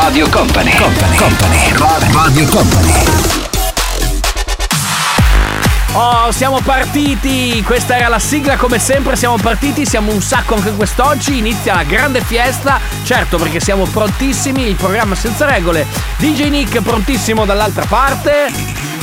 Radio Company. Company. Company. Radio Company. Oh, siamo partiti! Questa era la sigla, come sempre siamo partiti, siamo un sacco anche quest'oggi, inizia la grande fiesta, certo perché siamo prontissimi, il programma senza regole, DJ Nick prontissimo dall'altra parte,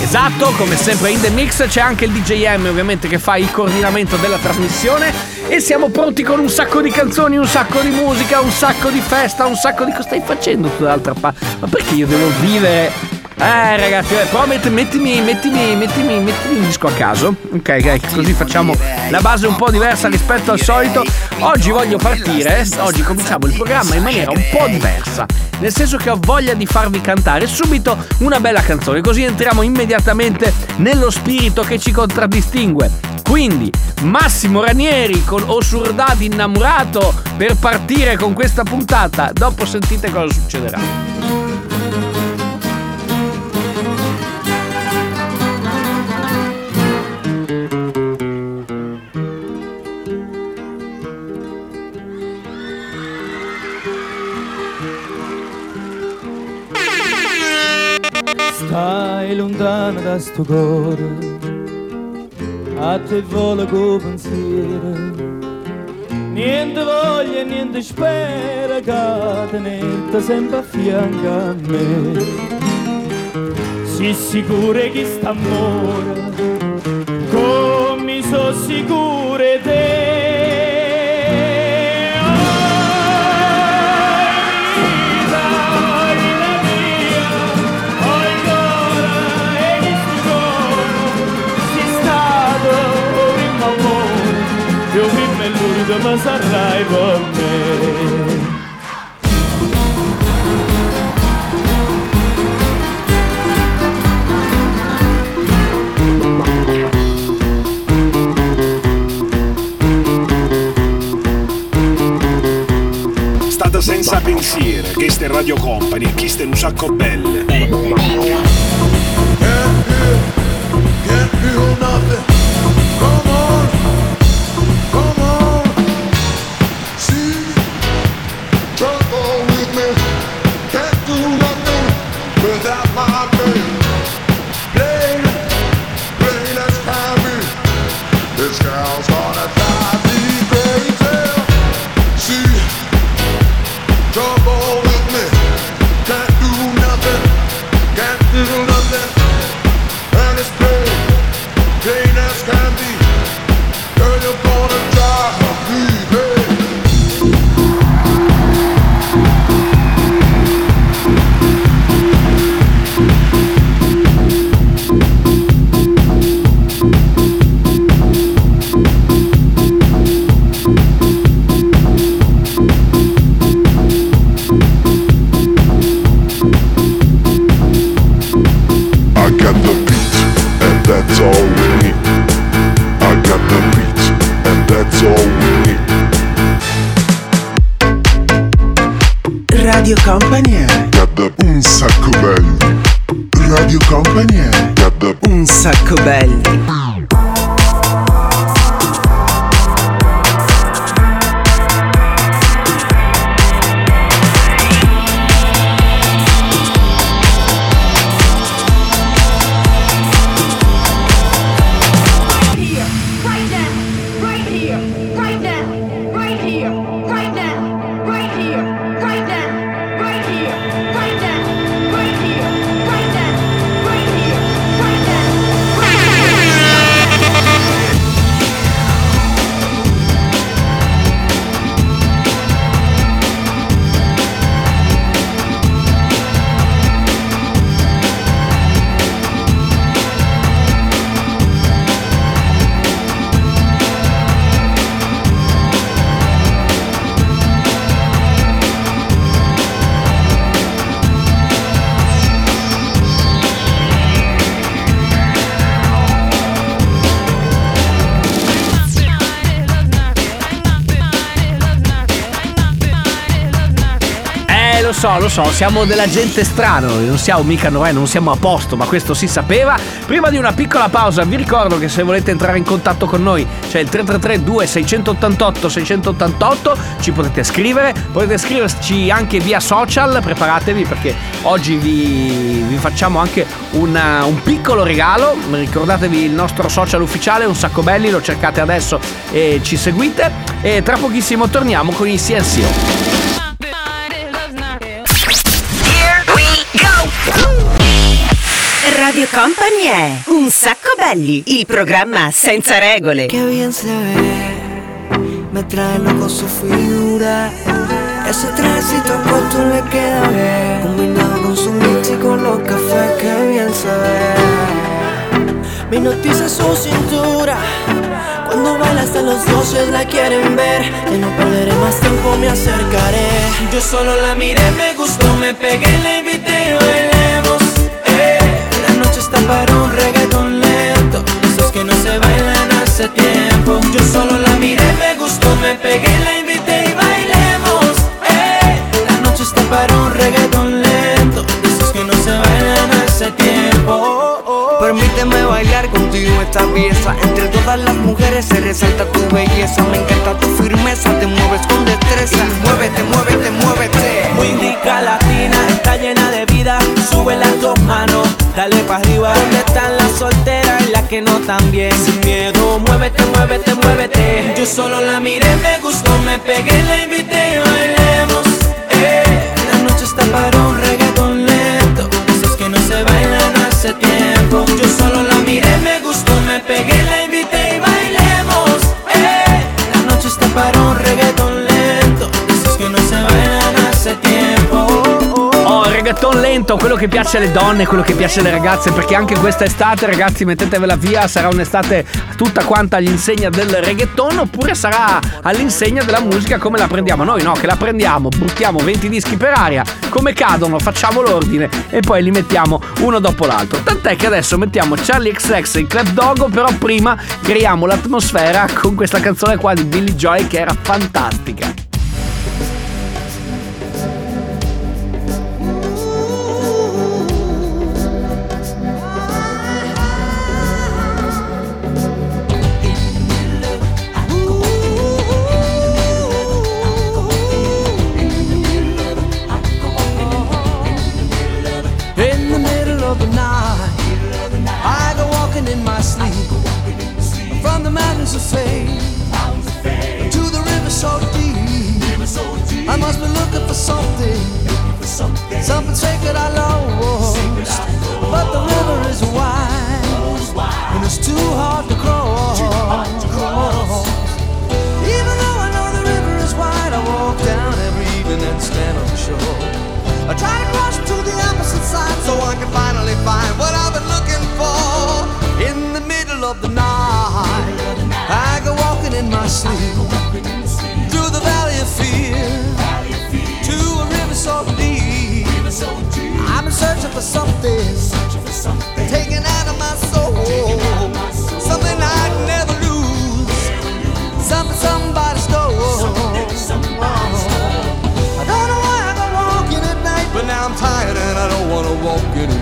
esatto, come sempre in The Mix c'è anche il DJM ovviamente che fa il coordinamento della trasmissione e siamo pronti con un sacco di canzoni, un sacco di musica, un sacco di festa, un sacco di... cosa stai facendo tu dall'altra parte? Ma perché io devo vivere... Eh ragazzi, eh, però metti- mettimi, mettimi, mettimi, mettimi un disco a caso. Ok, ok, così facciamo la base un po' diversa rispetto al solito. Oggi voglio partire, oggi cominciamo il programma in maniera un po' diversa. Nel senso che ho voglia di farvi cantare subito una bella canzone, così entriamo immediatamente nello spirito che ci contraddistingue. Quindi, Massimo Ranieri con Osurdad innamorato per partire con questa puntata. Dopo sentite cosa succederà. Stai lontano da sto cuore, a te vola con pensiero. Niente voglia, niente spera che tenerti sempre a fianco a me. Si sicuro che sta amore, come so sicure te. L'ultimo sarai per me. State senza pensiero, che ste Radio Company, chi ste un sacco belle. So, lo so, siamo della gente strana, non siamo mica noi, non siamo a posto, ma questo si sapeva. Prima di una piccola pausa, vi ricordo che se volete entrare in contatto con noi c'è il 333 2688 688, ci potete scrivere, potete scriverci anche via social, preparatevi perché oggi vi, vi facciamo anche una- un piccolo regalo, ricordatevi il nostro social ufficiale, un sacco belli, lo cercate adesso e ci seguite e tra pochissimo torniamo con i CNCO. Radio Company è Un sacco belli, il programma senza regole. Qué bien se ve, me trae loco su figura. Ese trajecito corto le queda bien, combinado con su mix y con los cafés, que bien se ve. Mi noticia es su cintura, cuando baila hasta los dioses la quieren ver. Y no perderé más tiempo, me acercaré. Yo solo la miré, me gustó, me pegué, la invité y bailemos. La noche está para un reggaeton lento, esos que no se bailan hace tiempo. Yo solo la miré, me gustó, me pegué, la invité y bailemos. Eh, la noche está para un reggaeton lento, esos que no se bailan hace tiempo. Permíteme bailar contigo esta pieza. Entre todas las mujeres se resalta tu belleza. Me encanta tu firmeza, te mueves con destreza. Y muévete, muévete, muévete. Muy rica latina, está llena de vida. Sube las dos manos, dale para arriba. ¿Dónde están las solteras y las que no tan bien? Sin miedo, muévete, muévete, muévete. Yo solo la miré, me gustó, me pegué, la invité y bailemos. Eh, la noche está para un reggaeton lento. Esos que no se bailan hace tiempo. Yo solo la miré, me gustó, me pegué, la invité y bailemos. Eh, la noche está para un reggaeton reggaeton lento, quello che piace alle donne, quello che piace alle ragazze, perché anche questa estate, ragazzi, mettetevela via, sarà un'estate tutta quanta all'insegna del reggaeton, oppure sarà all'insegna della musica come la prendiamo noi, no? Che la prendiamo, buttiamo 20 dischi per aria, come cadono, facciamo l'ordine e poi li mettiamo uno dopo l'altro. Tant'è che adesso mettiamo Charlie XX il Club Dogo, però prima creiamo l'atmosfera con questa canzone qua di Billy Joy che era fantastica. Middle of the night, I go walking in my sleep through the valley of fear to a river so deep. I'm searching for something, taken out of my soul, something I'd never lose, something somebody stole. I don't know why I walking at night, but now I'm tired and I don't wanna walk anymore.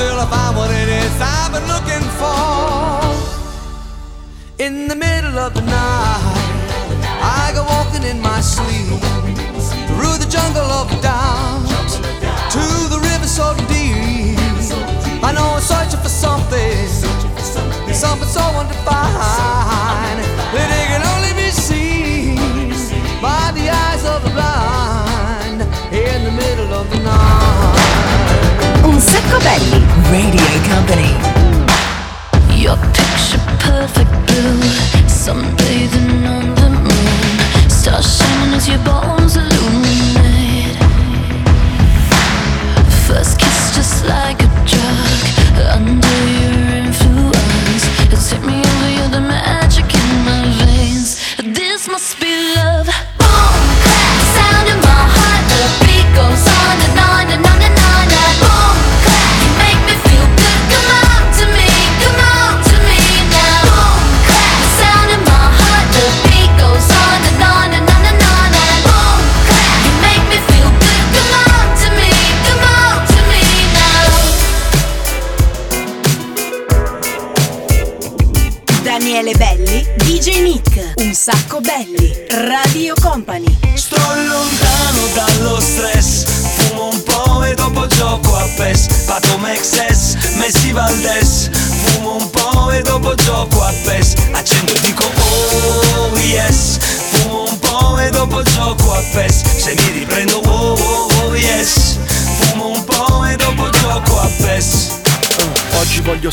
Until I find what it is I've been looking for. In the middle of the night, I go walking in my sleep through the jungle of doubt to the river so deep. I know I'm searching for something, something so undefined that it can only be seen by the eyes of the blind in the middle of the night. Un sacco belli. Radio Company. Your picture perfect blue, sunbathing on the moon, stars shining as your bones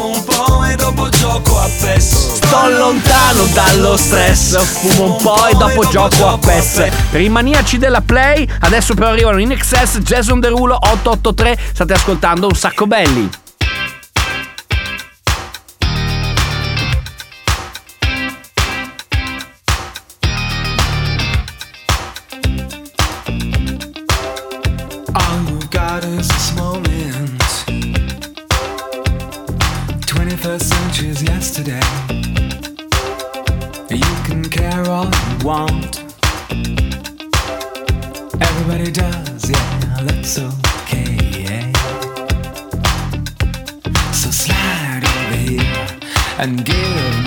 Fumo un po' e dopo gioco a PES Sto lontano dallo stress, fumo un po' e dopo gioco a PES. Per i maniaci della Play, adesso però arrivano in excess Jason Derulo 883, state ascoltando un sacco belli. You want. Everybody does, yeah, that's okay. Yeah. So slide over here and give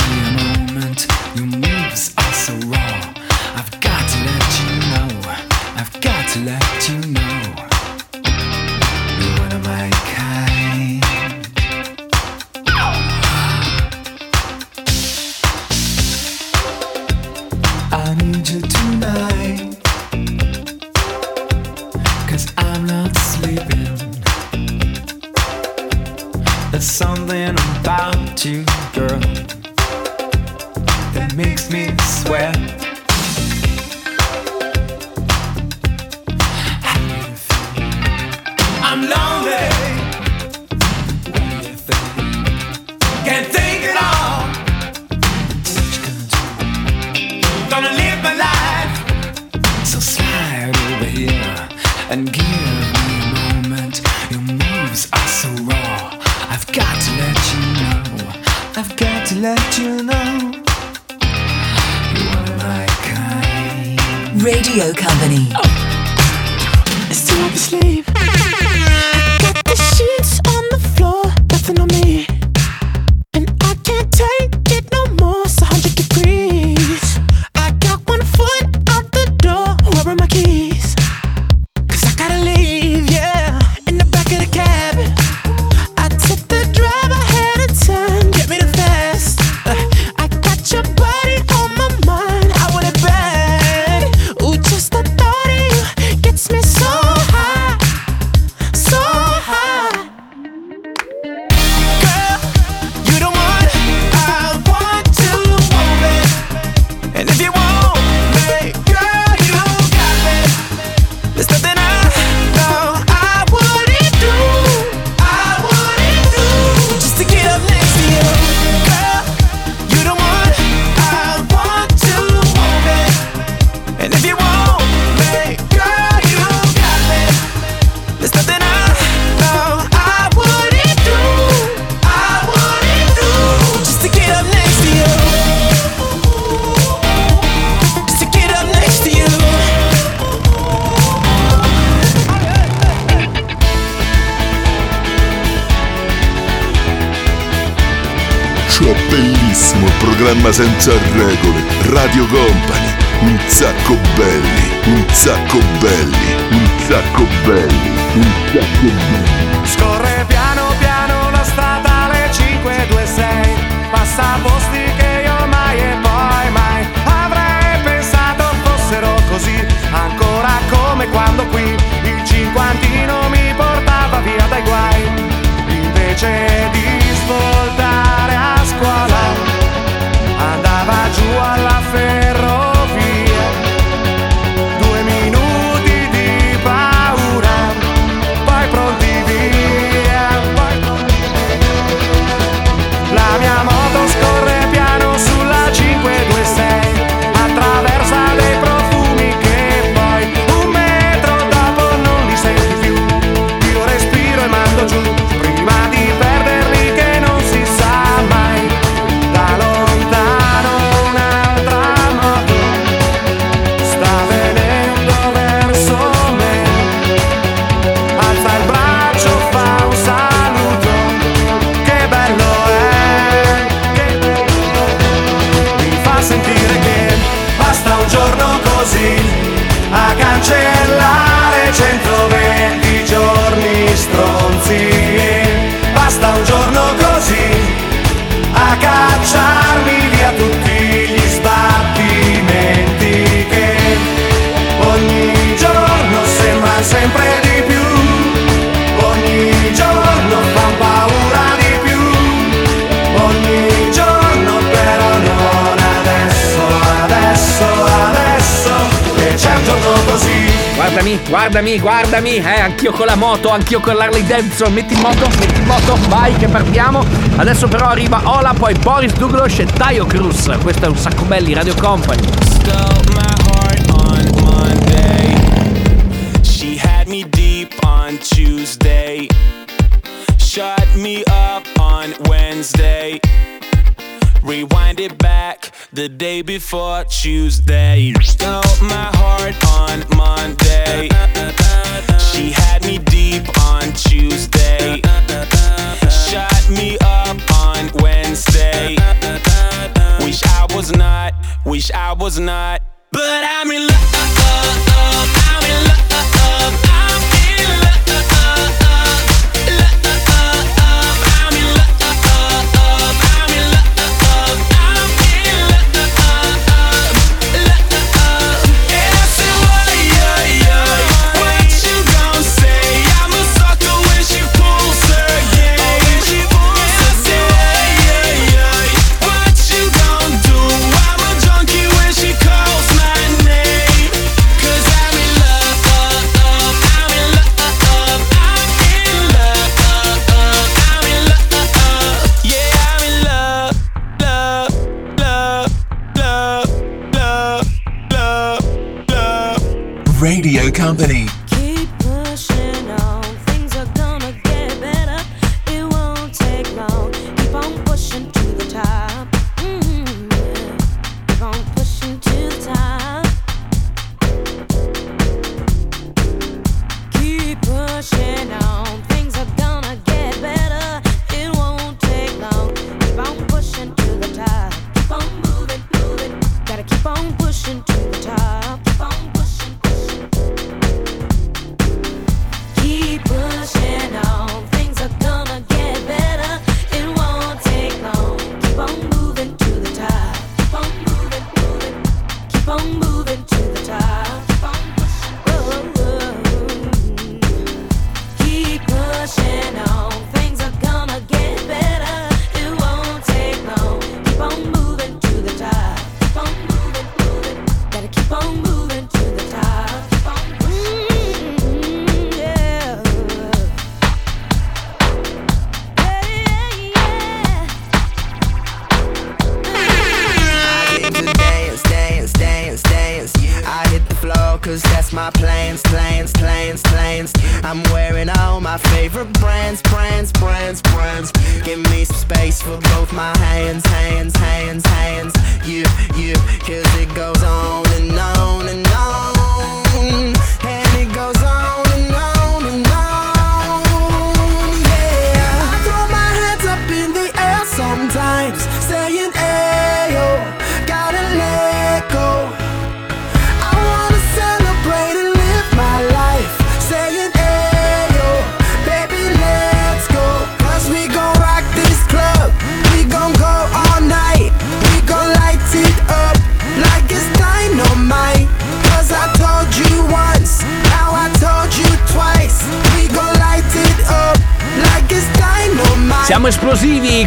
Radio Company. It's too up sleep. Sanremo, programma senza regole, Radio Company, un sacco belli, un sacco belli, un sacco belli, un sacco belli. Scorre piano piano la strada alle 526, passa posti che io mai e poi mai avrei pensato fossero così, ancora come quando qui il cinquantino mi portava via dai guai. Invece guardami, guardami. Eh, anch'io con la moto, anch'io con l'Harley Davidson. Metti in moto, metti in moto, vai che partiamo. Adesso però arriva Ola, poi Boris Douglas e Tayo Cruz. Questo è un sacco belli Radio Company. Tuesday. Shut me up on Wednesday. Rewind it back the day before Tuesday. was not. But I'm in love.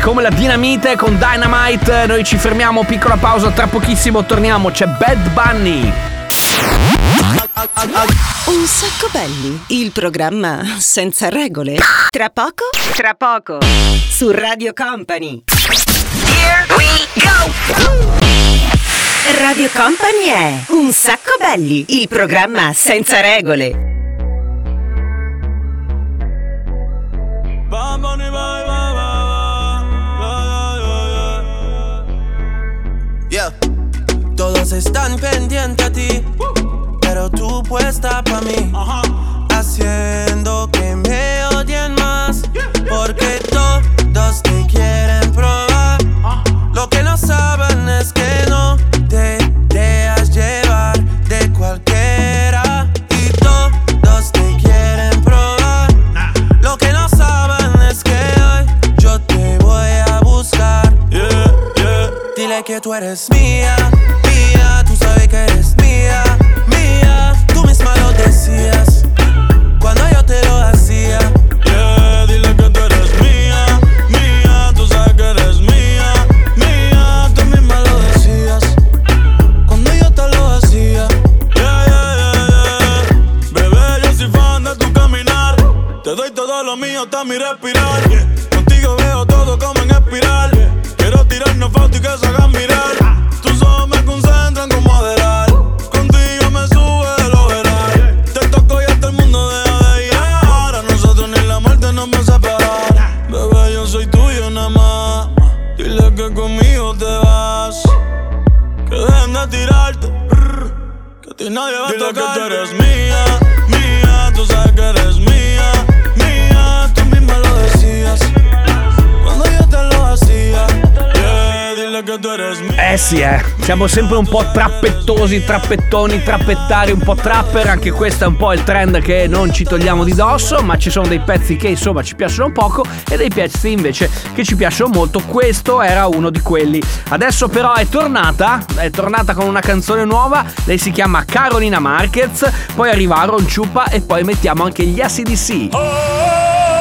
come la dinamite con Dynamite. Noi ci fermiamo, piccola pausa, tra pochissimo torniamo. C'è Bad Bunny. Un sacco belli, il programma senza regole. Tra poco, tra poco, su Radio Company. Here we go! Radio Company è Un sacco belli, il programma senza regole. todas están pendientes a ti, pero tú puesta para mí, haciendo que me Eh sì, eh. Siamo sempre un po' trappettosi, trappettoni, trappettari, un po' trapper. Anche questo è un po' il trend che non ci togliamo di dosso. Ma ci sono dei pezzi che insomma ci piacciono poco e dei pezzi invece che ci piacciono molto. Questo era uno di quelli. Adesso però è tornata. È tornata con una canzone nuova. Lei si chiama Carolina Marquez. Poi arriva Aaron Ciupa e poi mettiamo anche gli ACDC. Oh!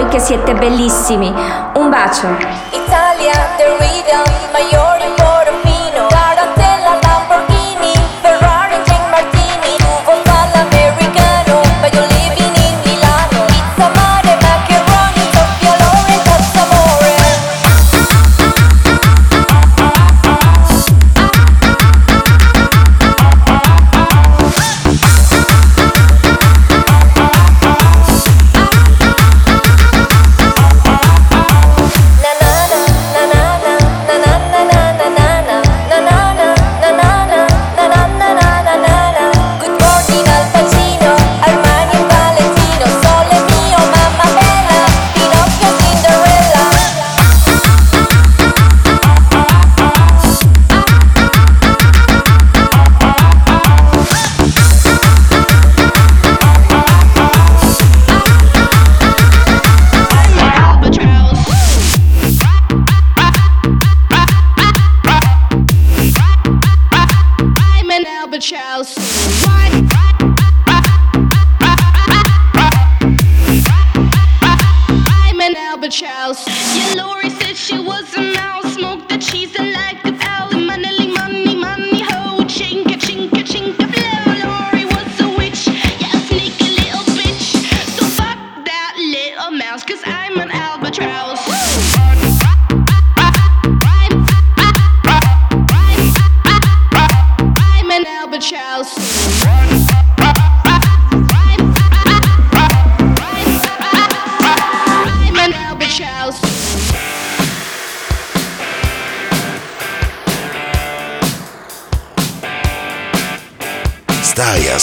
voi che siete bellissimi. Un bacio.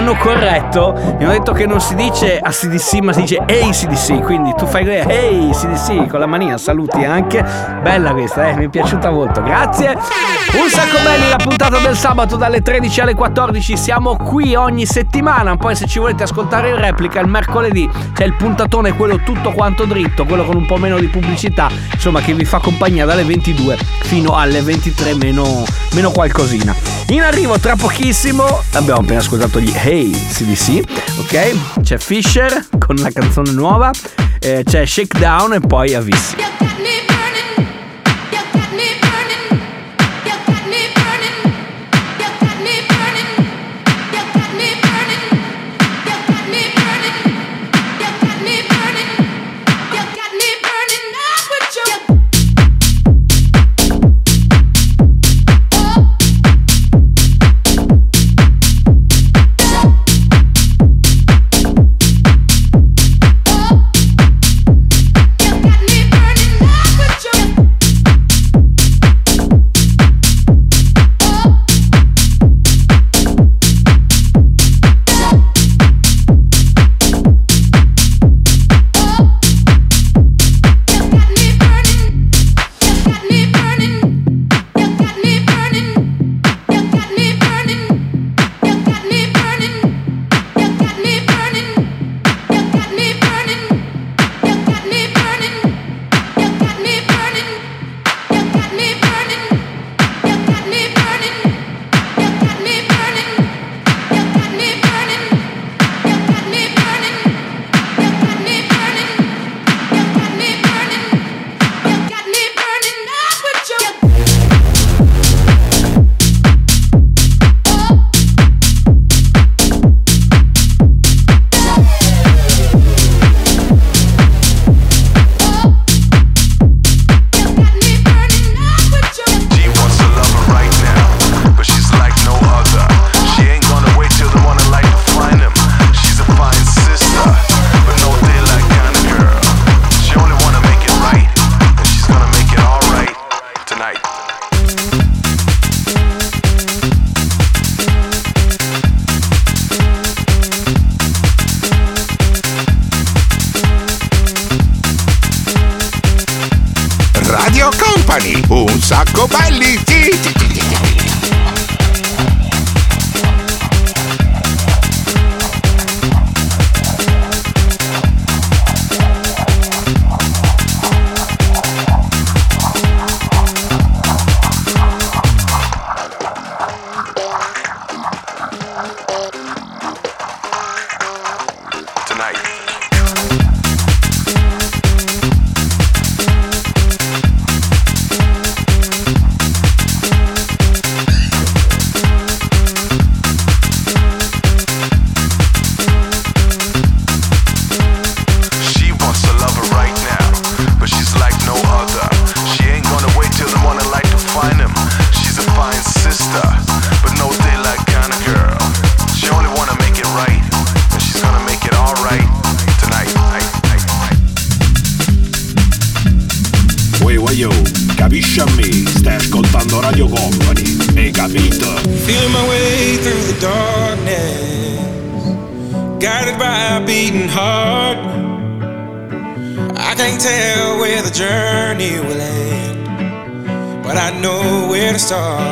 Hanno corretto, mi hanno detto che non si dice ACDC ma si dice Hey CDC, quindi tu fai Hey CDC con la mania, saluti anche. Bella questa, eh, mi è piaciuta molto, grazie. Un sacco belli la puntata del sabato dalle 13 alle 14, siamo qui ogni settimana, poi se ci volete ascoltare in replica il mercoledì c'è il puntatone, quello tutto quanto dritto, quello con un po' meno di pubblicità, insomma che vi fa compagnia dalle 22 fino alle 23 meno, meno qualcosina. In arrivo tra pochissimo, abbiamo appena ascoltato gli CDC, ok? C'è Fisher con una canzone nuova, eh, c'è Shakedown e poi Avis. Sacco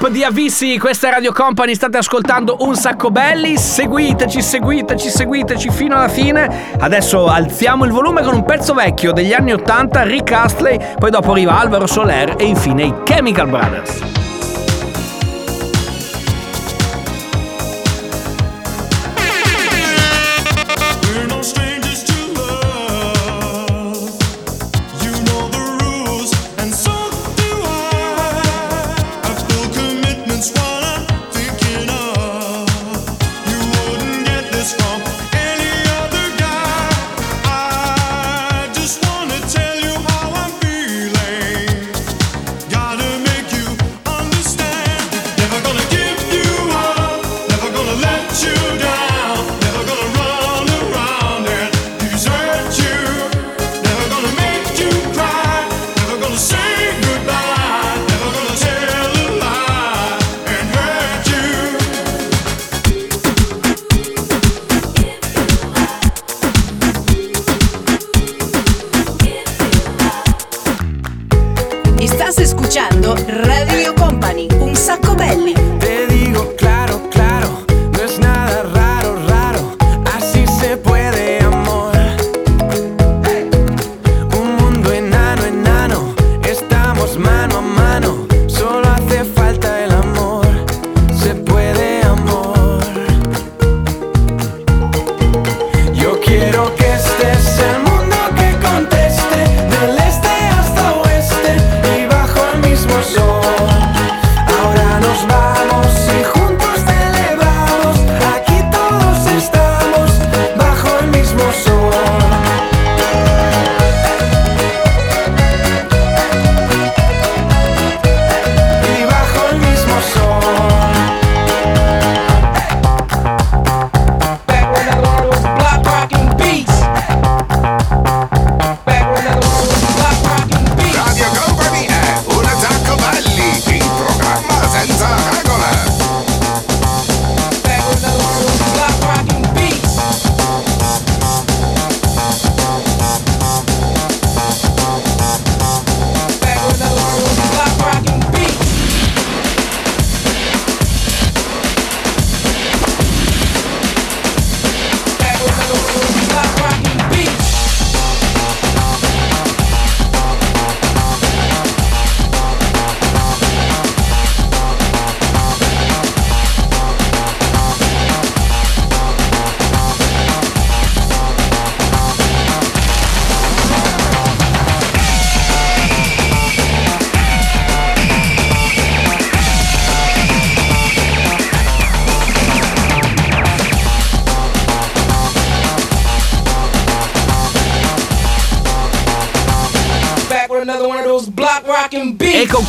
Up di Avissi, questa è Radio Company, state ascoltando un sacco belli, seguiteci, seguiteci, seguiteci fino alla fine. Adesso alziamo il volume con un pezzo vecchio degli anni 80, Rick Astley, poi dopo arriva Alvaro Soler e infine i Chemical Brothers.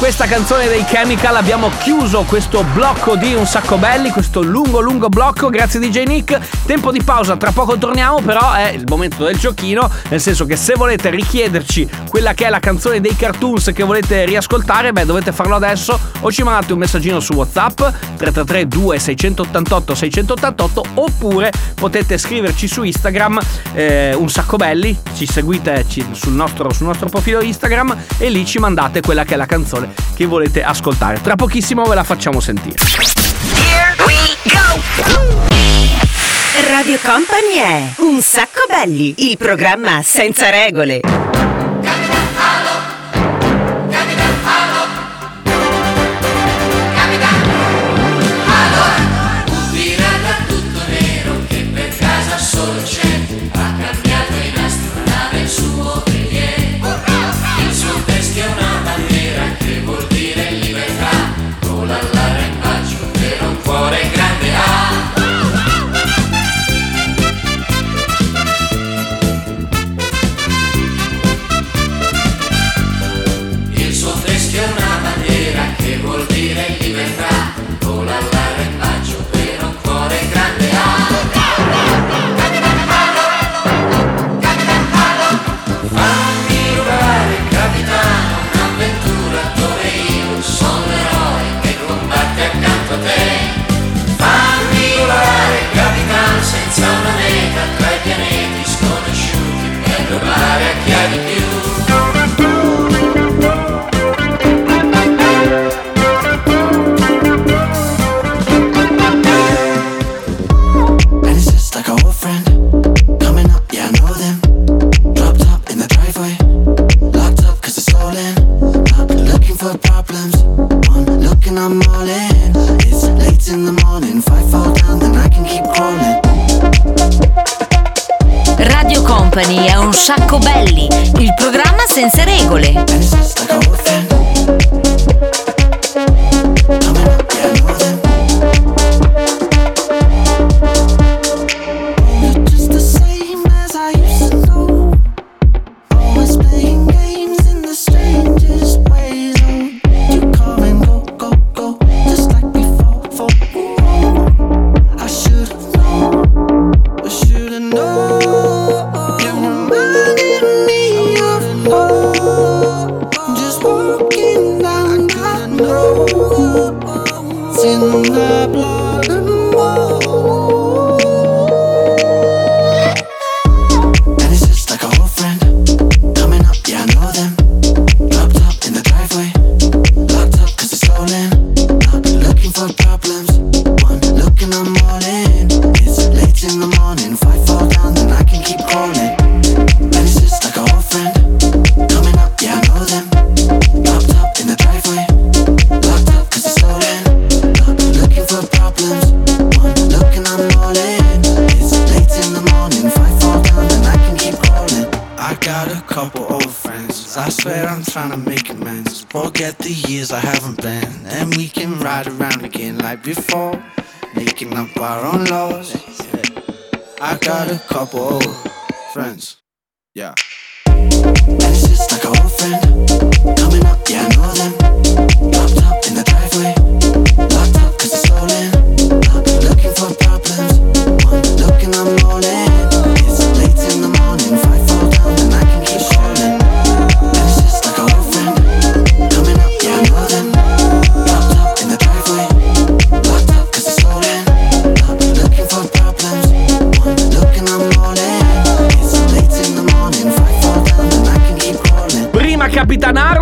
Questa canzone dei Chemical abbiamo chiuso questo blocco di Un Sacco Belli, questo lungo lungo blocco, grazie DJ Nick. Tempo di pausa, tra poco torniamo, però è il momento del giochino, nel senso che se volete richiederci quella che è la canzone dei cartoons che volete riascoltare, beh dovete farlo adesso o ci mandate un messaggino su WhatsApp 333 2688 688 oppure potete scriverci su Instagram eh, Un Sacco Belli, ci seguite ci- sul, nostro, sul nostro profilo Instagram e lì ci mandate quella che è la canzone che volete ascoltare. Tra pochissimo ve la facciamo sentire. Radio Company è un sacco belli, il programma senza regole.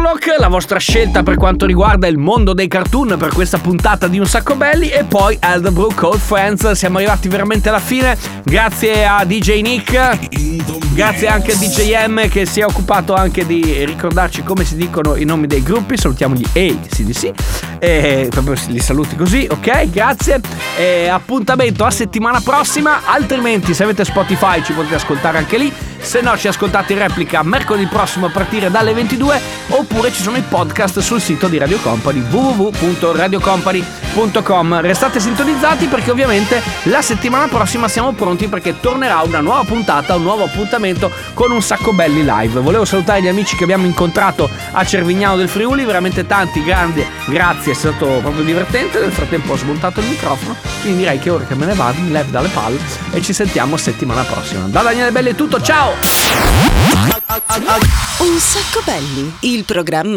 no la vostra scelta per quanto riguarda il mondo dei cartoon per questa puntata di Un Sacco Belli e poi Elderbrook Old Friends. Siamo arrivati veramente alla fine. Grazie a DJ Nick. Grazie anche a DJ M che si è occupato anche di ricordarci come si dicono i nomi dei gruppi. Salutiamo gli ACDC. E proprio li saluti così, ok? Grazie. E appuntamento a settimana prossima. Altrimenti, se avete Spotify, ci potete ascoltare anche lì. Se no, ci ascoltate in replica mercoledì prossimo a partire dalle 22. Oppure ci sono i podcast sul sito di Radio Company www.radiocompany.com. Restate sintonizzati perché ovviamente la settimana prossima siamo pronti perché tornerà una nuova puntata, un nuovo appuntamento con un sacco belli live. Volevo salutare gli amici che abbiamo incontrato a Cervignano del Friuli, veramente tanti, grandi, grazie, è stato proprio divertente. Nel frattempo ho smontato il microfono, quindi direi che ora che me ne vado mi levo dalle palle e ci sentiamo settimana prossima. Da Daniele Belli è tutto, ciao! Un sacco belli, il programma